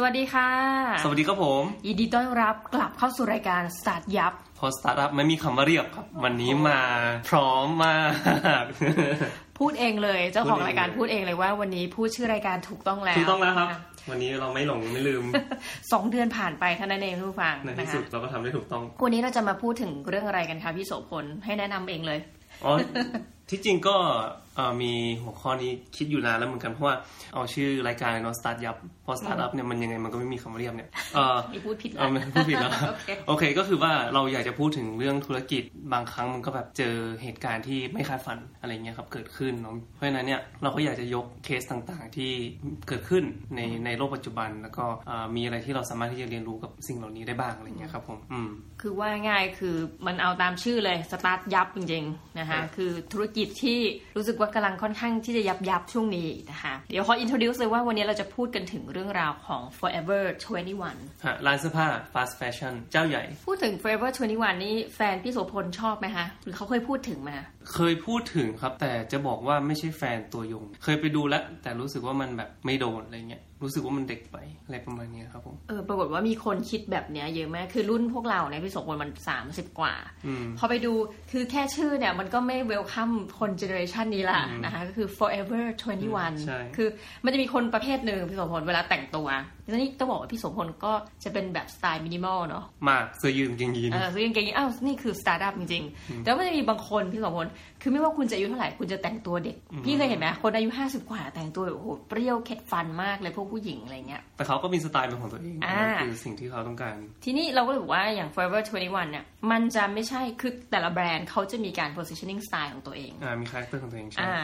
สวัสดีค่ะ สวัสดีครับผม ยินดีต้อนรับกลับเข้าสู่รายการสตาร์ทยับ พอสตาร์ทอัพไม่มีคำว่าเรียบครับ วันนี้มาพร้อมมาก พูดเองเลย เจ้าของพูดเองรายการพูดเองเลยว่าวันนี้พูดชื่อรายการถูกต้องแล้วถูกต้องแล้วครับนะะวันนี้เราไม่หลงไม่ลืมสองเดือนผ่านไปเท่านั้นเองทุกผู้ฟังในนะที่คะสุดเราก็ทำได้ถูกต้อง วันนี้เราจะมาพูดถึงเรื่องอะไรกันคะพี่โสพลให้แนะนำเองเลยอ๋อ ที่จริงก็เอ่อมีหัวข้อนี้คิดอยู่นานแล้วเหมือนกันเพราะว่าเอาชื่อรายการเนาะสตาร์ทยับพอสตาร์ทอัพเนี่ยมันยังไงมันก็ไม่มีคำว่าเรียบเนี่ยเออมีพูดผิดเออไม่พูดผิดแล้วโอเคโอเคก็คือว่าเราอยากจะพูดถึงเรื่องธุรกิจบางครั้งมันก็แบบเจอเหตุการณ์ที่ไม่คาดฝันอะไรเงี้ยครับเกิดขึ้นเนาะเพราะฉะนั้นเนี่ยเราก็อยากจะยกเคสต่างๆ ที่เกิดขึ้นในในโลกปัจจุบัน แล้วก็เอ่อมีอะไรที่เราสามารถที่จะเรียนรู้กับสิ่งเหล่านี้ได้บ้างอะไรเงี้ยครับผมอืมคือว่าง่ายคือมันเอาตามชื่อเลยสตาร์ทยับจริงๆนะคะครับคือธุรกิจที่รู้สึกว่ากำลังค่อนข้างที่จะยับยับช่วงนี้นะคะ เดี๋ยวขอ introduce เลยว่าวันนี้เราจะพูดกันถึงเรื่องราวของ Forever 21ฮะร้านเสื้อผ้า fast fashion เจ้าใหญ่ พูดถึง Forever 21 นี่แฟนพี่โสพลชอบไหมคะ หรือเขาเคยพูดถึงมา เคยพูดถึงครับแต่จะบอกว่าไม่ใช่แฟนตัวยง เคยไปดูแล้วแต่รู้สึกว่ามันแบบไม่โดนอะไรเงี้ย รู้สึกว่ามันเด็กไปอะไรประมาณเนี้ยครับผมเออปรากฏว่ามีคนคิดแบบเนี้ยเยอะมากคือรุ่นพวกเราเนี่ยพี่โสพลมัน30กว่าอืมพอไปดูคือแค่ชื่อเนี่ยมันก็ไม่ welcome คน generation นี้ละนะคะก็คือ forever 21ใช่คือมันจะมีคนประเภทหนึ่งพี่โสพลเวลาแต่งตัวแล้วนี่ต้องบอกว่าพี่โสพลก็จะเป็นแบบสไตล์มินิมอลเนาะมากเสื้อยืดกางเกงยีนเออซื้อกางเกงยีนอ้าวนี่คือสตาร์ทอัพจริงๆแต่ว่ามันจะมีบางคนพี่โสพลคือไม่ว่าคุณจะอายุเท่าไหร่คุณจะแต่งตัวเด็ก พี่เคยเห็นไหมคนอายุ50กว่าแต่งตัวแบบโอ้โหเปรี้ยวเข็ดฟันมากเลยพวกผู้หญิงอะไรเงี้ย แต่เขาก็มีสไตล์เป็นของตัวเองอ่านั่นคือสิ่งที่เขาต้องการ ทีนี้เราก็เลยบอกว่าอย่าง Forever 21 เนี่ย มันจะไม่ใช่ คือแต่ละแบรนด์เขาจะมีการ positioning style ของตัวเอง อ่า มี character ของตัวเองใช่อ่า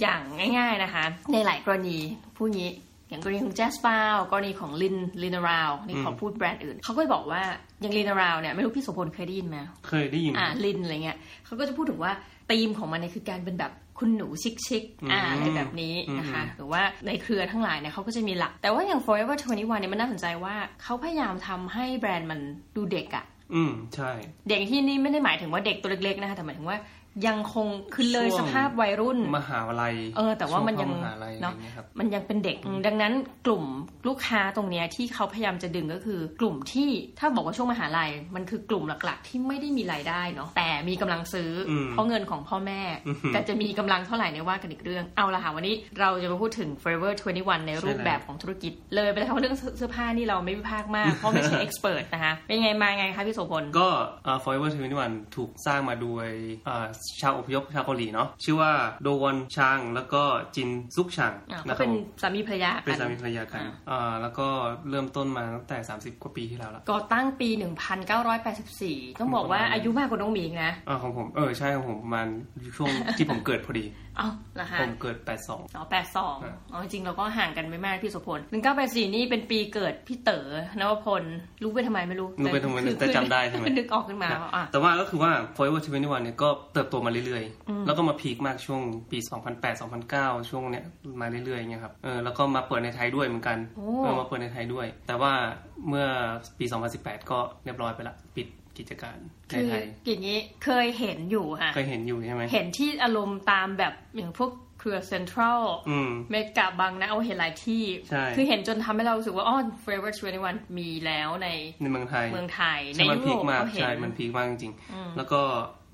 อย่างง่าย ๆนะคะ ในหลายกรณีผู้นี้อย่างกรณีของ Jazz p a o กรณีของ Lyn Lyn Around นี่ขอพูดแบรนด์อื่น เขาก็จะบอกว่าอย่าง Lyn Around เนี่ยไม่รู้พี่โสพลเคยได้ยินไหมเคยได้ยินอ่าลินอะไรเงี้ยเขาก็จะพูดถึงว่าธีมของมันเนี่ยคือการเป็นแบบ คุณหนูชิคๆอ่าอะไรแบบนี้นะคะ หรือว่าในเครือทั้งหลายเนี่ยเขาก็จะมีหลัก แต่ว่าอย่าง Forever 21เนี่ยมันน่าสนใจว่าเขาพยายามทำให้แบรนด์มันดูเด็กอะอืมใช่ เด็กที่นี่ไม่ได้หมายถึงว่าเด็กตัวเล็กๆนะคะแต่หมายถึงว่า ยังคงคือเลยช่สวงภาพวัยรุ่นมหาลัยเออ แต่ว่ามันยังช่เข้มหาลัยอะไรเนาะเงี้ยครับมันยังเป็นเด็ก ดังนั้นกลุ่มลูกค้าตรงเนี้ยที่เขาพยายามจะดึงก็คือ กลุ่มที่ถ้าบอกว่าช่วงมหาลัย มันคือกลุ่มหลักๆ ที่ไม่ได้มีรายได้เนาะแต่มีกำลังซื้ออมเพราะเงินของพ่อแม่อือหือแต่จะมีกำลังเท่าไหร่ในยว่ากันอีกเรื่องเอาละค่ะวันนี้เราจะมาพูดถึง Forever 21 ในรูปแบบของธุรกิจ เลยไปแล้วเรื่องเสื้อผ้านี่เราไม่วิพากษ์มากเพราะไม่ใช่เอ็กซ์เพรสนะคะเป็นไงมาไงคะพี่โสพลก็เอ่อ Forever 21 ถูกสร้างมาโดยเอ่อชาวอพยพชาวเกาหลีเนาะชื่อว่าโดวอนชางแล้วก็จินซุกชางอ่านะก็ครัเป็บนผมสามีภรรยาเป็นกัสานมีภรรยากันอ่าแล้วก็เริ่มต้นมาตั้งแต่ 30 กว่าปีที่แล้วละก่อตั้งปี 1984 ต้องบอกว่าอายุมากกว่าน้องหมีอีกนะอ่าของผมเออใช่ของผมประมาณช่วงที่ผมเกิดพอดีเอ้าเหรอคะผมเกิด 82 อ๋อแปดสองอ๋อ จริงๆเราก็ห่างกันไม่มากพี่โสุพลหนึ่งเก้าแปดสี่นี่เป็นปีเกิดพี่เต๋อนวพล รู้ไปทำไมไม่รู้รู้ไปทำไมคือแต่จำได้ใช่ไหมคือนึกออกขึ้นมาว่าอะแต่ว่าก็คือว่า Forever 21เนี่ยก็เติบโตมาเรื่อยๆ แล้วก็มาพีคมากช่วงปี 2008 2009 ช่วงเนี้ยมาเรื่อยๆเงี้ยครับ เออ แล้วก็มาเปิดในไทยด้วยเหมือนกันโอ้เออมาเปิดในไทยด้วย แต่ว่าเมื่อปี 2018 ก็เรียบร้อยไปละ ปิด กิจการในคือไทยอย่างนี้เคยเห็นอยู่ค่ะ เคยเห็นอยู่ใช่ไหมเห็นที่อารมณ์ตามแบบอย่างพวกเครือเซ็นทรัลอืมเมกาบางนาเอาเห็นหลายที่ใช่คือเห็นจนทำให้เรารู้สึกว่าอ๋อ Forever 21 มีแล้วในในเมืองไทยเมืองไทยในใช่มันยุพีโรคปมากก็เห็นใช่มัน peak มากจริงๆ แล้วก็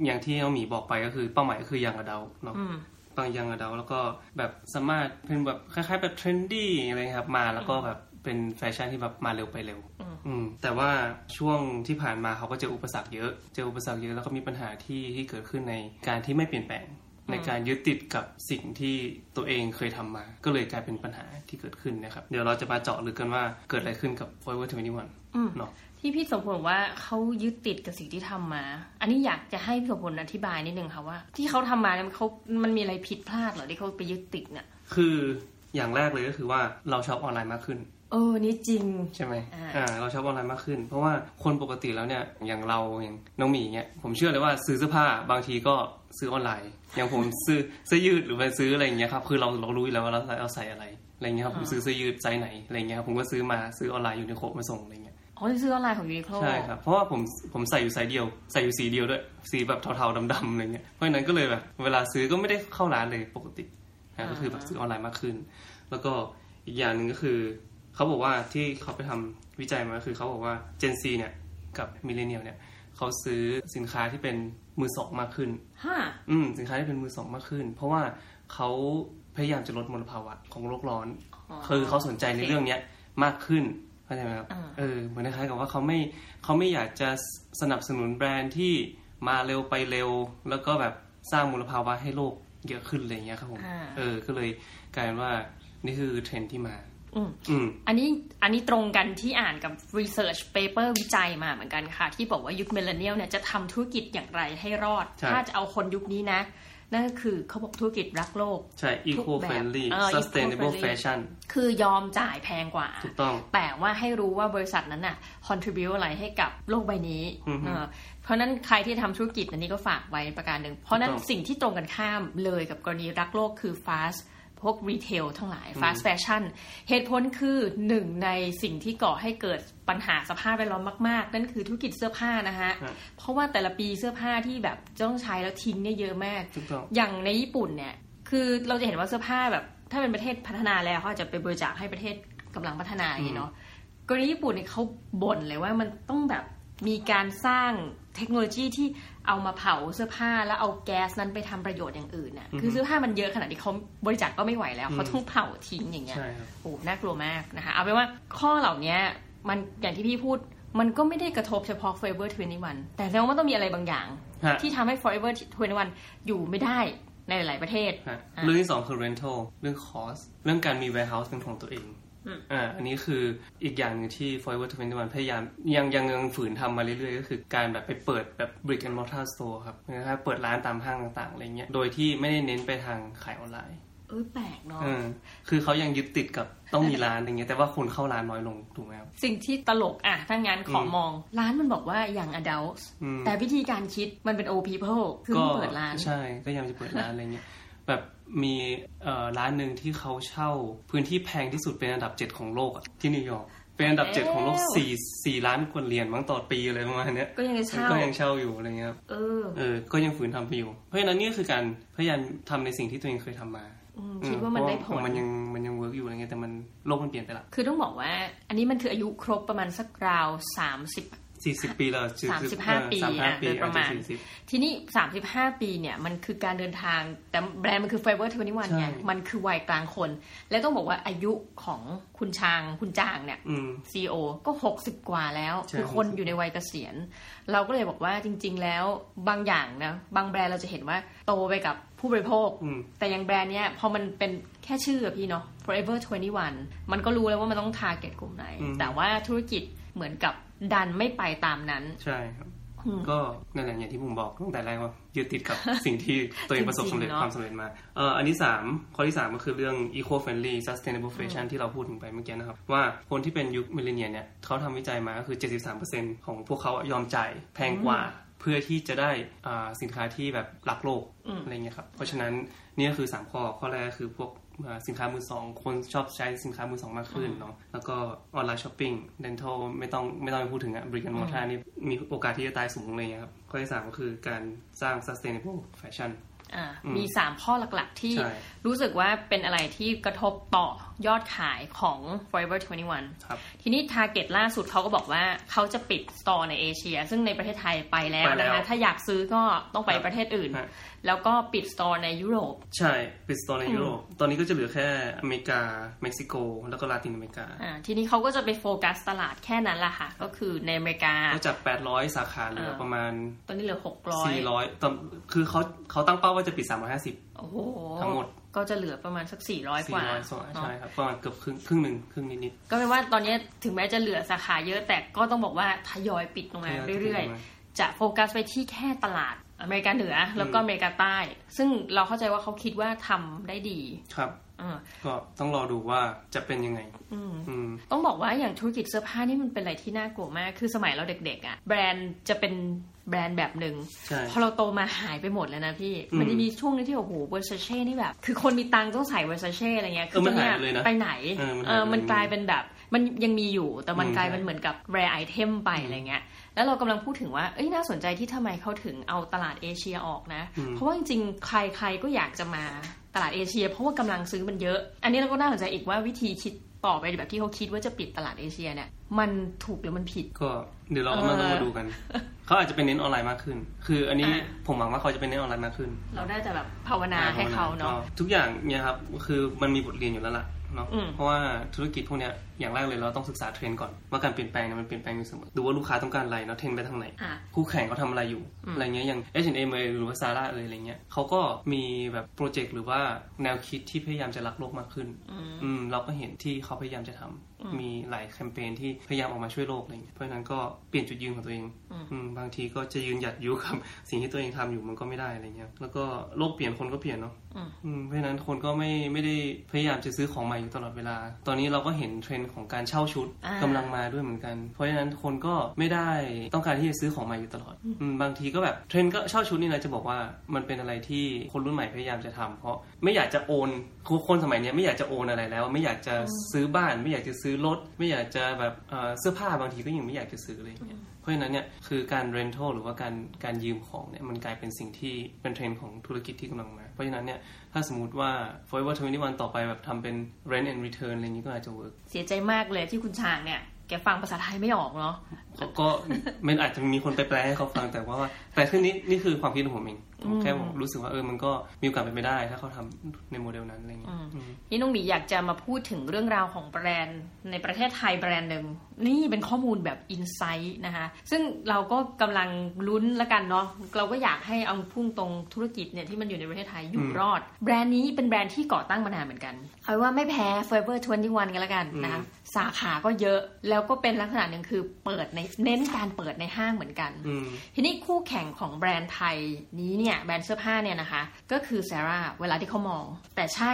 อย่างที่น้องหมีบอกไปก็คือเป้าหมายก็คือ young adult เนาะอืมบาง young adult แล้วก็แบบสามารถเป็นแบบคล้ายๆแบบ trendy อะไรเงี้ยครับมาแล้วก็แบบ เป็นแฟชั่นที่แบบมาเร็วไปเร็ว อืม แต่ว่าช่วงที่ผ่านมาเขาก็เจออุปสรรคเยอะ เจออุปสรรคเยอะแล้วก็มีปัญหาที่ที่เกิดขึ้นในการที่ไม่เปลี่ยนแปลงในการยึดติดกับสิ่งที่ตัวเองเคยทำมา ก็เลยกลายเป็นปัญหาที่เกิดขึ้นนะครับ เดี๋ยวเราจะมาเจาะลึกกันว่าเกิดอะไรขึ้นกับ Forever 21เนาะที่พี่สมพลบอกว่าเขายึดติดกับสิ่งที่ทำมา อันนี้อยากจะให้พี่สมพลอธิบายนิดนึงค่ะว่า ที่เขาทำมาเนี่ยเขามันมีอะไรผิดพลาดเหรอที่เขาไปยึดติดเนี่ยคืออย่างแรกเลยก็คือว่าเราชอบออนไลน์มากขึ้น เออนี่จริงใช่ไหมอ่าอ่าเราชอบออนไลน์มากขึ้น เพราะว่าคนปกติแล้วเนี่ยอย่างเราอย่างน้องหมีเนี่ยผมเชื่อเลยว่าซื้อเสื้อผ้าบางทีก็ซื้อออนไลน์ อย่างผมซื้อเสื้อยืดหรือไปซื้ออะไรอย่างเงี้ยครับคือเราเรารู้อยู่แล้วว่าเราเราใส่อะไรอะไรเงี้ยครับผมซื้อเสื้อยืดไซส์ไหนอะไรเงี้ยครับผมก็ซื้อมาซื้อออนไลน์ยูนิโคล่มาส่งอะไรเงี้ยอ๋อที่ซื้อออนไลน์ของยูนิโคล่ใช่ครับเพราะว่าผมผมใส่อยู่ไซส์เดียวใส่อยู่สีเดียวด้วยสีแบบเทาๆดำๆอะไรเงี้ยเพราะฉะนั้นก็เลยแบบเวลาซื้อก็ไม่ได้เข้าร้านเลยปกตินะก็คือแบบซื้อออนไลน์มากขึ้น แล้วก็อีกอย่างหนึ่งก็คือ เขาบอกว่าที่เขาไปทำวิจัยมาคือเขาบอกว่า Gen Z เนี่ยกับมิเลเนียลเนี่ยเขาซื้อสินค้าที่เป็นมือสองมากขึ้นฮะอืมสินค้าที่เป็นมือสองมากขึ้น เพราะว่าเขาพยายามจะลดมลภาวะของโลกร้อน คือเขาสนใจในเรื่องเนี้ยมากขึ้นเข้าใจไหมครับอ่าเออเหมือนคล้ายๆกับว่าเขาไม่เขาไม่อยากจะสนับสนุนแบรนด์ที่มาเร็วไปเร็ว แล้วก็แบบสร้างมลภาวะให้โลกเยอะขึ้นอะไรอย่างเงี้ยครับผมอ่าเออก็เลยกลายเป็นว่านี่คือเทรนด์ที่มา อืมอืมอันนี้อันนี้ตรงกันที่อ่านกับ research paper วิจัยมาเหมือนกันค่ะ ที่บอกว่ายุค millennial เนี่ยจะทำธุรกิจอย่างไรให้รอดใช่ถ้าจะเอาคนยุคนี้นะ นั่นก็คือเขาบอกธุรกิจรักโลก ใช่ eco ทุกแบบ friendly เออ sustainable eco-friendly fashion คือยอมจ่ายแพงกว่า ถูกต้อง แต่ว่าให้รู้ว่าบริษัทนั้นน่ะ contribute อะไรให้กับโลกใบนี้อือฮึเออเพราะนั้นใครที่ทำธุรกิจอันนี้ก็ฝากไว้ประการหนึ่งเพราะนั้นถูกต้องสิ่งที่ตรงกันข้ามเลยกับกรณีรักโลกคือ fast พวกรีเทลทั้งหลาย fast fashion เหตุผลคือหนึ่งในสิ่งที่ก่อให้เกิดปัญหาสภาพแวดล้อมมากๆ นั่นคือธุรกิจเสื้อผ้านะฮะครับเพราะว่าแต่ละปีเสื้อผ้าที่แบบจะต้องใช้แล้วทิ้งเนี่ยเยอะมากถูกต้องอย่างในญี่ปุ่นเนี่ย คือเราจะเห็นว่าเสื้อผ้าแบบถ้าเป็นประเทศพัฒนาแล้วเขาอาจจะไปบริจาคให้ประเทศกำลังพัฒนาอย่างนี้เนาะกรณีญี่ปุ่นเนี่ยเขาบ่นเลยว่ามันต้องแบบ มีการสร้างเทคโนโลยีที่เอามาเผาเสื้อผ้าแล้วเอาแก๊สนั้นไปทำประโยชน์อย่างอื่นน่ะ คือเสื้อผ้ามันเยอะขนาดที่เขาบริจาคก็ไม่ไหวแล้วเขาต้องเผาทิ้งอย่างเงี้ยใช่ครับโอ้น่ากลัวมากนะคะ เอาเป็นว่าข้อเหล่านี้มันอย่างที่พี่พูดมันก็ไม่ได้กระทบเฉพาะ Forever 21 แต่แสดงว่าต้องมีอะไรบางอย่างฮะที่ทำให้ Forever 21 อยู่ไม่ได้ในหลายๆประเทศฮะอะเรื่องที่สองคือ rental เรื่อง cost เรื่องการมี warehouse เป็นของตัวเอง อืมอ่าอันนี้คืออีกอย่างหนึ่งที่ Forever 21 พยายามยังยังยังฝืนทำมาเรื่อยๆ ก็คือการแบบไปเปิดแบบ brick and mortar store ครับนะครับเปิดร้านตามห้างต่างๆอะไรเงี้ยโดยที่ไม่ได้เน้นไปทางขายออนไลน์เออแปลกเนาะเออคือเขายังยึดติดกับต้องมีร้านอย่างเงี้ยแต่ว่าคนเข้าร้านน้อยลงถูกไหมครับสิ่งที่ตลกอะถ้างั้นขอมอง ร้านมันบอกว่าอย่าง adult อืมแต่วิธีการคิดมันเป็น old people คือมันเปิดร้านใช่ก็ยังจะเปิดร้านอะไรเงี้ยแบบ มีเอ่อร้านหนึ่งที่เขาเช่าพื้นที่แพงที่สุดเป็นอันดับเจ็ดของโลกอะที่นิวยอร์กเป็นอันดับเจ็ดของโลกแล้วสี่สี่ล้านเหรียญมั้งต่อปีอะไรประมาณเนี้ยก็ยังจะเช่าก็ยังเช่าอยู่อะไรเงี้ยครับเออเออ ก็ยังฝืนทำไปอยู่ เพราะฉะนั้นนี่คือการพยายามทำในสิ่งที่ตัวเองเคยทำมาอืมคิดว่ามันได้ผลเพราะมันยังมันยัง work อยู่อะไรเงี้ยแต่มันโลกมันเปลี่ยนไปละคือต้องบอกว่า อันนี้มันคืออายุครบประมาณสักราว30สี่ สิบปีแล้วสามสิบห้าปีสามห้าอะปีโดยประมาณอจจสี่สิบทีนี้35ปีเนี่ย มันคือการเดินทาง แต่แบรนด์มันคือ Forever 21ไงใช่มันคือวัยกลางคน และต้องบอกว่าอายุของคุณชางคุณจางเนี่ยอืม CEO ก็60กว่าแล้วใช่คือคนอยู่ในวัยเกษียณ เราก็เลยบอกว่าจริง ๆ แล้วบางอย่างนะ บางแบรนด์เราจะเห็นว่าโตไปกับผู้บริโภคอืมแต่อย่างแบรนด์เนี้ยพอมันเป็นแค่ชื่ออะพี่เนาะ Forever 21 มันก็รู้แล้วว่ามันต้อง target กลุ่มไหนอืมแต่ว่าธุรกิจเหมือนกับ ดันไม่ไปตามนั้น ใช่ครับอืมก็นั่นแหละอย่างที่ผมบอกตั้งแต่แรกว่ายึดติดกับสิ่งที่ตัวเองประสบสำเร็จจริงๆเนอะความสำเร็จมาเอ่ออันที่สามข้อที่สามก็คือเรื่อง eco friendly sustainable fashion ที่เราพูดถึงไปเมื่อกี้นะครับ ว่าคนที่เป็นยุคมิเลเนียเนี่ยเขาทำวิจัยมาก็คือ 73%ของพวกเขาอะยอมจ่ายแพงกว่าเพื่อที่จะได้อ่าสินค้าที่แบบรักโลกอืมอะไรเงี้ยครับ เพราะฉะนั้นนี่ก็คือ 3 ข้อ ข้อแรกก็คือพวกอ่า สินค้ามือสอง คนชอบใช้สินค้ามือสองมากขึ้นเนาะแล้วก็online shopping rental ไม่ต้องไม่ต้องไปพูดถึงอะบริการมอท่านี่มีโอกาสที่จะตายสูงเลยครับ ข้อที่3ก็คือการสร้าง sustainable fashion อ่าอืมมี3ข้อหลักๆที่ใช่รู้สึกว่าเป็นอะไรที่กระทบต่อยอดขายของ Forever 21ครับทีนี้ Target ล่าสุดเขาก็บอกว่าเขาจะปิด store ในเอเชีย ซึ่งในประเทศไทยไปแล้วไปแล้วนะคะถ้าอยากซื้อก็ต้องไปครับประเทศอื่นฮะแล้วก็ปิด store ในยุโรป ใช่ ปิด store ในยุโรป ตอนนี้ก็จะเหลือแค่อเมริกา เม็กซิโก แล้วก็ลาตินอเมริกาอ่าทีนี้เขาก็จะไปโฟกัสตลาดแค่นั้นแหละค่ะ ก็คือในอเมริกาก็จาก 800 สาขาเหลือประมาณ ตอนนี้เหลือ 600 400ตอนคือเขาเขาตั้งเป้าว่าจะปิด 350โอ้โหทั้งหมดก็จะเหลือประมาณสัก400กว่า400ส่วนเนอะใช่ครับประมาณเกือบครึ่งครึ่งหนึ่งครึ่งนิดก็เป็นว่าตอนนี้ถึงแม้จะเหลือสาขาเยอะแต่ก็ต้องบอกว่าทยอยปิดลงมาทยอยปิดเรื่อยลงมาๆจะโฟกัสไปที่แค่ตลาดอเมริกาเหนือแล้วก็อเมริกาใต้ ซึ่งเราเข้าใจว่าเขาคิดว่าทำได้ดีๆครับอ่า ก็ต้องรอดูว่าจะเป็นยังไงอืมอืมต้องบอกว่าอย่างธุรกิจเสื้อผ้านี่มันเป็นอะไรที่น่ากลัวมาก คือสมัยเราเด็กๆอะ่ะ แบรนด์จะเป็นแบรนด์แบบหนึ่งใช่พอเราโตมาหายไปหมดแล้วนะพี่อืมมันจะมีช่วงนึงที่โอ้โห Versace นี่แบบ คือคนมีตังค์ต้องใส่ Versace อะไรเงี้ยเออมันตอหายไปเลยนะไปไหนเออมันหายเออไปมันกลายเป็นแบบ มันยังมีอยู่ แต่มันอืมกลายเป็นเหมือนกับ rare item ไปอะไรเงี้ยแล้วเรากำลังพูดถึงว่า เอ้ย น่าสนใจที่ทำไมเขาถึงเอาตลาดเอเชียออกนะอืมเพราะว่าจริงๆ ใครๆ ก็อยากจะมา ตลาดเอเชีย เพราะว่ากำลังซื้อมันเยอะ อันนี้เราก็น่าสนใจอีกว่าวิธีคิดต่อไปแบบที่เขาคิดว่าจะปิดตลาดเอเชียเนี่ยมันถูกหรือมันผิด ก็เดี๋ยวเรามาต้องมาดูกันเขาอาจจะเป็นเน้นออนไลน์มากขึ้น คืออันนี้อ่าผมหวังว่าเขาจะเป็นเน้นออนไลน์มากขึ้น เราได้แต่แบบภาวนาให้เขาเนาะก็ทุกอย่างเนี่ยครับคือมันมีบทเรียนอยู่แล้วล่ะ เนาะอืมเพราะว่าธุรกิจพวกเนี้ยอย่างแรกเลยเราต้องศึกษาเทรนด์ก่อนว่าการเปลี่ยนแปลงเนี่ยมันเปลี่ยนแปลงอยู่เสมอดูว่าลูกค้าต้องการอะไรเนาะเทรนด์ไปทางไหนอะคู่แข่งเขาทำอะไรอยู่อืมอะไรเงี้ยอย่าง H&M เอยหรือว่า Zara เอยอะไรเงี้ยเขาก็มีแบบโปรเจกต์หรือว่าแนวคิดที่พยายามจะรักโลกมากขึ้น อืมอืมเราก็เห็นที่เขาพยายามจะทำ มีหลายแคมเปญที่พยายามออกมาช่วยโลกอะไรเงี้ยเพราะฉะนั้นก็เปลี่ยนจุดยืนของตัวเองอืมอืมบางทีก็จะยืนหยัดอยู่กับสิ่งที่ตัวเองทำอยู่มันก็ไม่ได้อะไรเงี้ยแล้วก็โลกเปลี่ยนคนก็เปลี่ยนเนาะอืมอืมเพราะฉะนั้นคนก็ไม่ไม่ได้พยายามจะซื้อของใหม่อยู่ตลอดเวลา ตอนนี้เราก็เห็นเทรนด์ของการเช่าชุดอ่ากำลังมาด้วยเหมือนกัน เพราะฉะนั้นคนก็ไม่ได้ต้องการที่จะซื้อของใหม่อยู่ตลอดอืมบางทีก็แบบเทรนด์ก็เช่าชุดนี่นะจะบอกว่ามันเป็นอะไรที่คนรุ่นใหม่พยายามจะทำเพราะไม่อยากจะโอนคนสมัยเนี้ยไม่อยากจะโอนอะไรแล้ว ไม่อยากจะซื้อบ้านไม่อยากจะซื้อรถไม่อยากจะแบบเอ่อเสื้อผ้าบางทีก็ยังไม่อยากจะซื้ออะไรอย่างเงี้ยเพราะฉะนั้นเนี่ยคือการ rental หรือว่าการการยืมของเนี่ยมันกลายเป็นสิ่งที่เป็นเทรนด์ของธุรกิจที่กำลังมา เพราะฉะนั้นเนี่ยถ้าสมมติว่า Forever 21ต่อไปแบบทำเป็น rent and return อะไรอย่างนี้ก็อาจจะ work เสียใจมากเลยที่คุณชางเนี่ย แกฟังภาษาไทยไม่ออกเนาะก็ก็มันอาจจะมีคนไปแปลให้เขาฟังแต่ว่า แต่คือนี้นี่คือความคิดของผมเองผมแค่บอกรู้สึกว่าเออมันก็มีโอกาสเป็นไปได้ ถ้าเขาทำในโมเดลนั้นอะไรเงี้ยอืมนี่น้องหมีอยากจะมาพูดถึงเรื่องราวของแบรนด์ ในประเทศไทยแบรนด์หนึ่งนี่เป็นข้อมูลแบบ insight นะคะซึ่งเราก็กำลังลุ้นละกันเนาะเราก็อยากให้เอาพุ่งตรงธุรกิจเนี่ยที่มันอยู่ในประเทศไทยอยู่รอด แบรนด์นี้เป็นแบรนด์ที่ก่อตั้งมานานเหมือนกันเอาว่าไม่แพ้ Forever 21กันละกันนะคะ สาขาก็เยอะแล้วก็เป็นลักษณะหนึ่งคือเปิดในเน้นการเปิดในห้างเหมือนกันอืมทีนี้คู่แข่งของแบรนด์ไทยนี้เนี่ยแบรนด์เสื้อผ้าเนี่ยนะคะ ก็คือซาร่าเวลาที่เขามอง แต่ใช่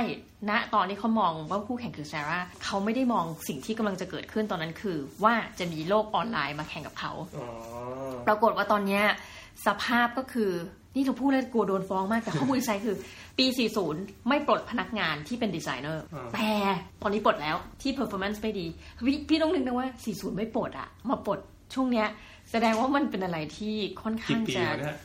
ณตอนที่เขามองว่าคู่แข่งคือซาร่าเขาไม่ได้มองสิ่งที่กำลังจะเกิดขึ้นตอนนั้นคือ ว่าจะมีโลกออนไลน์มาแข่งกับเขาอ๋อปรากฏว่าตอนเนี้ยสภาพก็คือ นี่เราพูดแล้วกลัวโดนฟ้องมากแต่ข้อมูลอินไซต์คือ ปี 40 ไม่ปลดพนักงานที่เป็นดีไซเนอร์อ่าแต่ตอนนี้ปลดแล้วที่ performance ไม่ดี พี่พี่ต้องนึกนะว่า 40 ไม่ปลดอะมาปลดช่วงเนี้ย แสดงว่ามันเป็นอะไรที่ค่อนกี่ข้างปีจะวะเนี่ย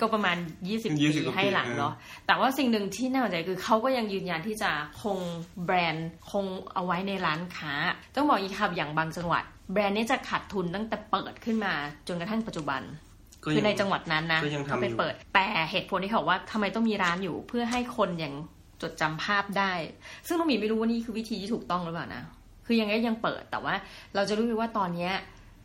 ก็ประมาณ 20 20ปีกว่าปีให้หลังเนาะแต่ว่าสิ่งหนึ่งที่น่าสนใจคือเขาก็ยังยืนยันที่จะคงแบรนด์คงเอาไว้ในร้านค้า ต้องบอกอีกครับอย่างบางจังหวัด แบรนด์นี้จะขาดทุนตั้งแต่เปิดขึ้นมาจนกระทั่งปัจจุบันก็ คือยังในจังหวัดนั้นนะก็ยังทำเขาไปอยู่เปิด แต่เหตุผลที่เขาว่าทำไมต้องมีร้านอยู่เพื่อให้คนยังจดจำภาพได้ ซึ่งน้องหมีไม่รู้ว่านี่คือวิธีที่ถูกต้องหรือเปล่านะ คือยังไงยังเปิดแต่ว่าเราจะรู้เลยว่าตอนเนี้ย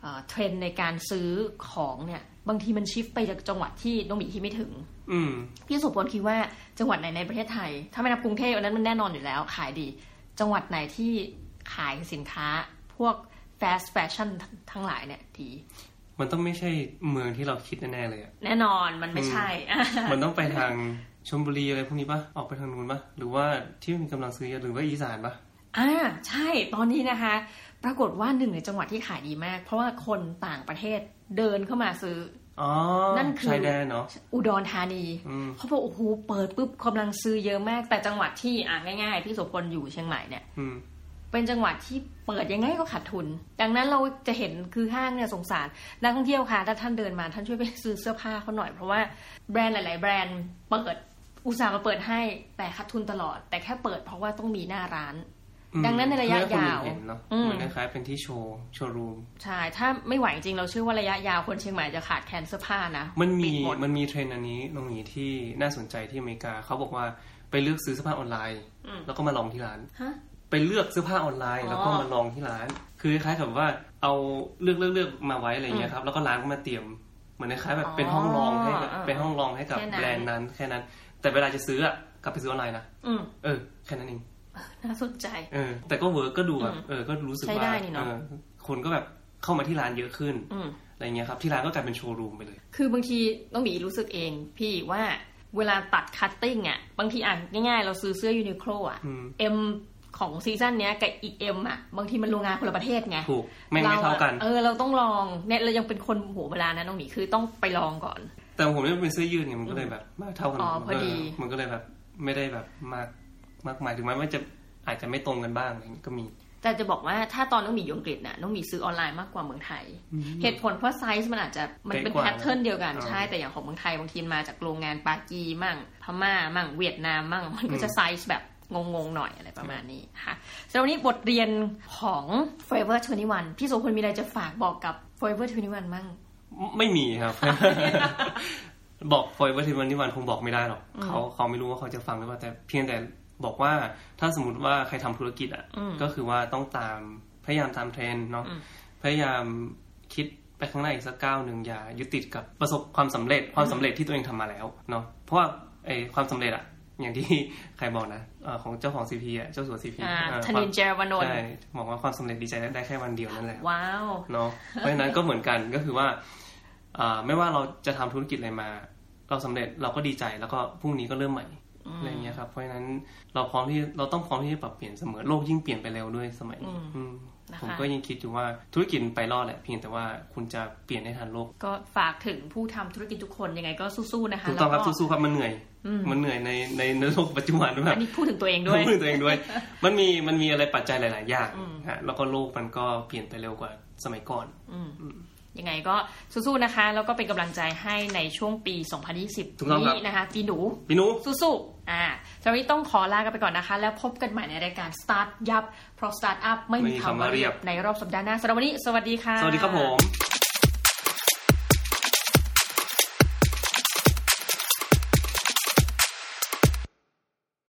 เอ่อเทรนด์ในการซื้อของเนี่ย บางทีมันชิฟไปจากจังหวัดที่น้องหมีที่ไม่ถึง อืมพี่สุพลคิดว่าจังหวัดไหนในประเทศไทย ถ้าไม่นับกรุงเทพอันนั้นมันแน่นอนอยู่แล้ว ขายดี จังหวัดไหนที่ขายสินค้า พวก fast fashion ทั้งหลายเนี่ยดี มันต้องไม่ใช่เมืองที่เราคิดแน่ๆเลยอะแน่นอนมันไม่ใช่ มันต้องไปทางชลบุรีอะไรพวกนี้ปะออกไปทางนู้นปะหรือว่าที่มีกำลังซื้อเยอะหรือว่าอีสานปะอ่าใช่ตอนนี้นะคะ ปรากฏว่าหนึ่งในจังหวัดที่ขายดีมาก เพราะว่าคนต่างประเทศเดินเข้ามาซื้ออ๋อนั่นคือชายแดนเนาะอุดรธานีอืมเขาบอกโอ้โหเปิดปุ๊บกำลังซื้อเยอะมากแต่จังหวัดที่อ่าง่ายๆพี่โสพลอยู่เชียงใหม่เนี่ยอืม เป็นจังหวัดที่เปิดยังไงก็ขาดทุน ดังนั้นเราจะเห็นคือห้างเนี่ยสงสารนักท่องเที่ยวค่ะถ้าท่านเดินมาท่านช่วยไปซื้อเสื้อผ้าเขาหน่อยเพราะว่าแบรนด์หลาย ๆ แบรนด์เปิดอุตส่าห์มาเปิดให้แต่ขาดทุนตลอด แต่แค่เปิดเพราะว่าต้องมีหน้าร้านอืมดังนั้นในระยะเพื่อให้คนยาวเห็นเนาะอืมเหมือนคล้ายๆเป็นที่โชว์โชว์รูมใช่ถ้าไม่ไหวจริงเราเชื่อว่าระยะยาวคนเชียงใหม่จะขาดแคลนเสื้อผ้านะมันมีปิดหดมันมีเทรนด์อันนี้ตรงนี้ที่น่าสนใจที่อเมริกาเขาบอกว่าไปเลือกซื้อเสื้อผ้าออนไลน์อืมแล้วก็มาลองที่ร้านฮะ ไปเลือกเสื้อผ้าออนไลน์อ๋อแล้วก็มาลองที่ร้าน คือคล้ายๆกับว่าเอาเลือกเลือกเลือกมาไว้อะไรเงี้ยครับแล้วก็ร้านก็มาเตรียมเหมือนคล้ายๆแบบเป็นห้องลองให้กับอ๋อเป็นห้องลองให้กับแค่นั้นแบรนด์นั้นแค่นั้น แต่เวลาจะซื้ออะกลับไปซื้อออนไลน์นะอืมเออแค่นั้นเองน่าสนใจเออแต่ก็ work ก็ดูแบบอืมเออก็รู้สึกใช้ว่าได้นี่เนอะเออคนก็แบบเข้ามาที่ร้านเยอะขึ้นอืมอะไรเงี้ยครับที่ร้านก็กลายเป็นโชว์รูมไปเลย คือบางทีต้องหมีรู้สึกเอง พี่ว่าเวลาตัด cutting อะบางทีอ่านง่ายๆ เราซื้อเสื้อ Uniqlo อะอืม M ของ season เนี้ยกับอีก M อะบางทีมันโรงงานคนละประเทศไงถูกไม่ไม่เท่ากันรอะเออเราต้องลองเนี่ยเรายังเป็นคนหัวโบราณนะน้องหมีคือต้องไปลองก่อน แต่ผมเนี่ยเป็นเสื้อยืดไงมันก็เลยแบบมาเท่ากันอ๋อหมพอดีมันก็เลยแบบไม่ได้แบบมากมากมายถึงแม้ว่าจะอาจจะไม่ตรงกันบ้างอะไรเงี้ยก็มี แต่จะบอกว่าถ้าตอนน้องหมีอยู่อังกฤษน่ะน้องหมีซื้อออนไลน์มากกว่าเมืองไทย เหตุผลเพราะไซส์มันอาจจะมันเป็นเป๊ะกว่า pattern เดียวกันอ่าใช่แต่อย่างของเมืองไทยบางทีมาจากโรงงานปากีมั่งพม่ามั่งเวียดนามมั่งมันก็จะไซส์แบบ งงๆหน่อยอะไรประมาณนี้ค่ะสำหรับวันนี้บทเรียนของ Forever 21 พี่โสพลมีอะไรจะฝากบอกกับ Forever 21 มั่ง ไม่มีครับ บอกฟอยว่าทีวันนี้วันคงบอกไม่ได้หรอกเขาเขาไม่รู้ว่าเขาจะฟังหรือเปล่าแต่เพียงแต่บอกว่าถ้าสมมติว่าใครทำธุรกิจอะก็คือว่าต้องตามพยายามตามเทรนด์เนาะพยายามคิดไปข้างหน้าอีกสักก้าวหนึ่งอย่ายึดติดกับประสบความสำเร็จความสำเร็จที่ตัวเองทำมาแล้วเนาะเพราะว่าไอ้ความสำเร็จอะ อย่างที่ใครบอกนะเอ่อของเจ้าของซีพีอะเจ้าสัวซีพีอ่าธนินเจรวนนท์ใช่บอกว่าความสำเร็จดีใจได้แค่วันเดียวนั่นแหละว้าวเนาะเพราะฉะนั้นก็เหมือนกันก็คือว่าอ่าไม่ว่าเราจะทำธุรกิจอะไรมา เราสำเร็จเราก็ดีใจแล้วก็พรุ่งนี้ก็เริ่มใหม่อะไรเงี้ยครับเพราะฉะนั้นเราพร้อมที่เราต้องพร้อมที่จะปรับเปลี่ยนเสมอโลกยิ่งเปลี่ยนไปเร็วด้วยสมัยนี้อืมนะคะ ผมก็ยังคิดอยู่ว่าธุรกิจไปรอดแหละเพียงแต่ว่าคุณจะเปลี่ยนให้ทันโลก ก็ฝากถึงผู้ทำธุรกิจทุกคนยังไงก็สู้ๆนะคะถูกต้องครับแล้วก็สู้ๆครับมันเหนื่อย มันเหนื่อยในในในโลกปัจจุบันด้วยอันนี้พูดถึงตัวเองด้วยพูดถึงตัวเองด้วย มันมีมันมีอะไรปัจจัยหลาย ๆ อย่างฮะแล้วก็โลกมันก็เปลี่ยนไปเร็วกว่าสมัยก่อน ยังไงก็สู้ๆนะคะ แล้วก็เป็นกำลังใจให้ในช่วงปีถูก2020ต้องครับนี้นะคะ ปีหนูพี่นุสู้ๆอ่าสำหรับวันนี้ต้องขอลากันไปก่อนนะคะ แล้วพบกันใหม่ในรายการ Start ยับ เพราะ Start Up ไม่มีไม่มีคำคำว่าว่าเรีเรียยบบในรอบสัปดาห์หน้าสำหรับวันนี้ สวัสดีค่ะ สวัสดีครับผม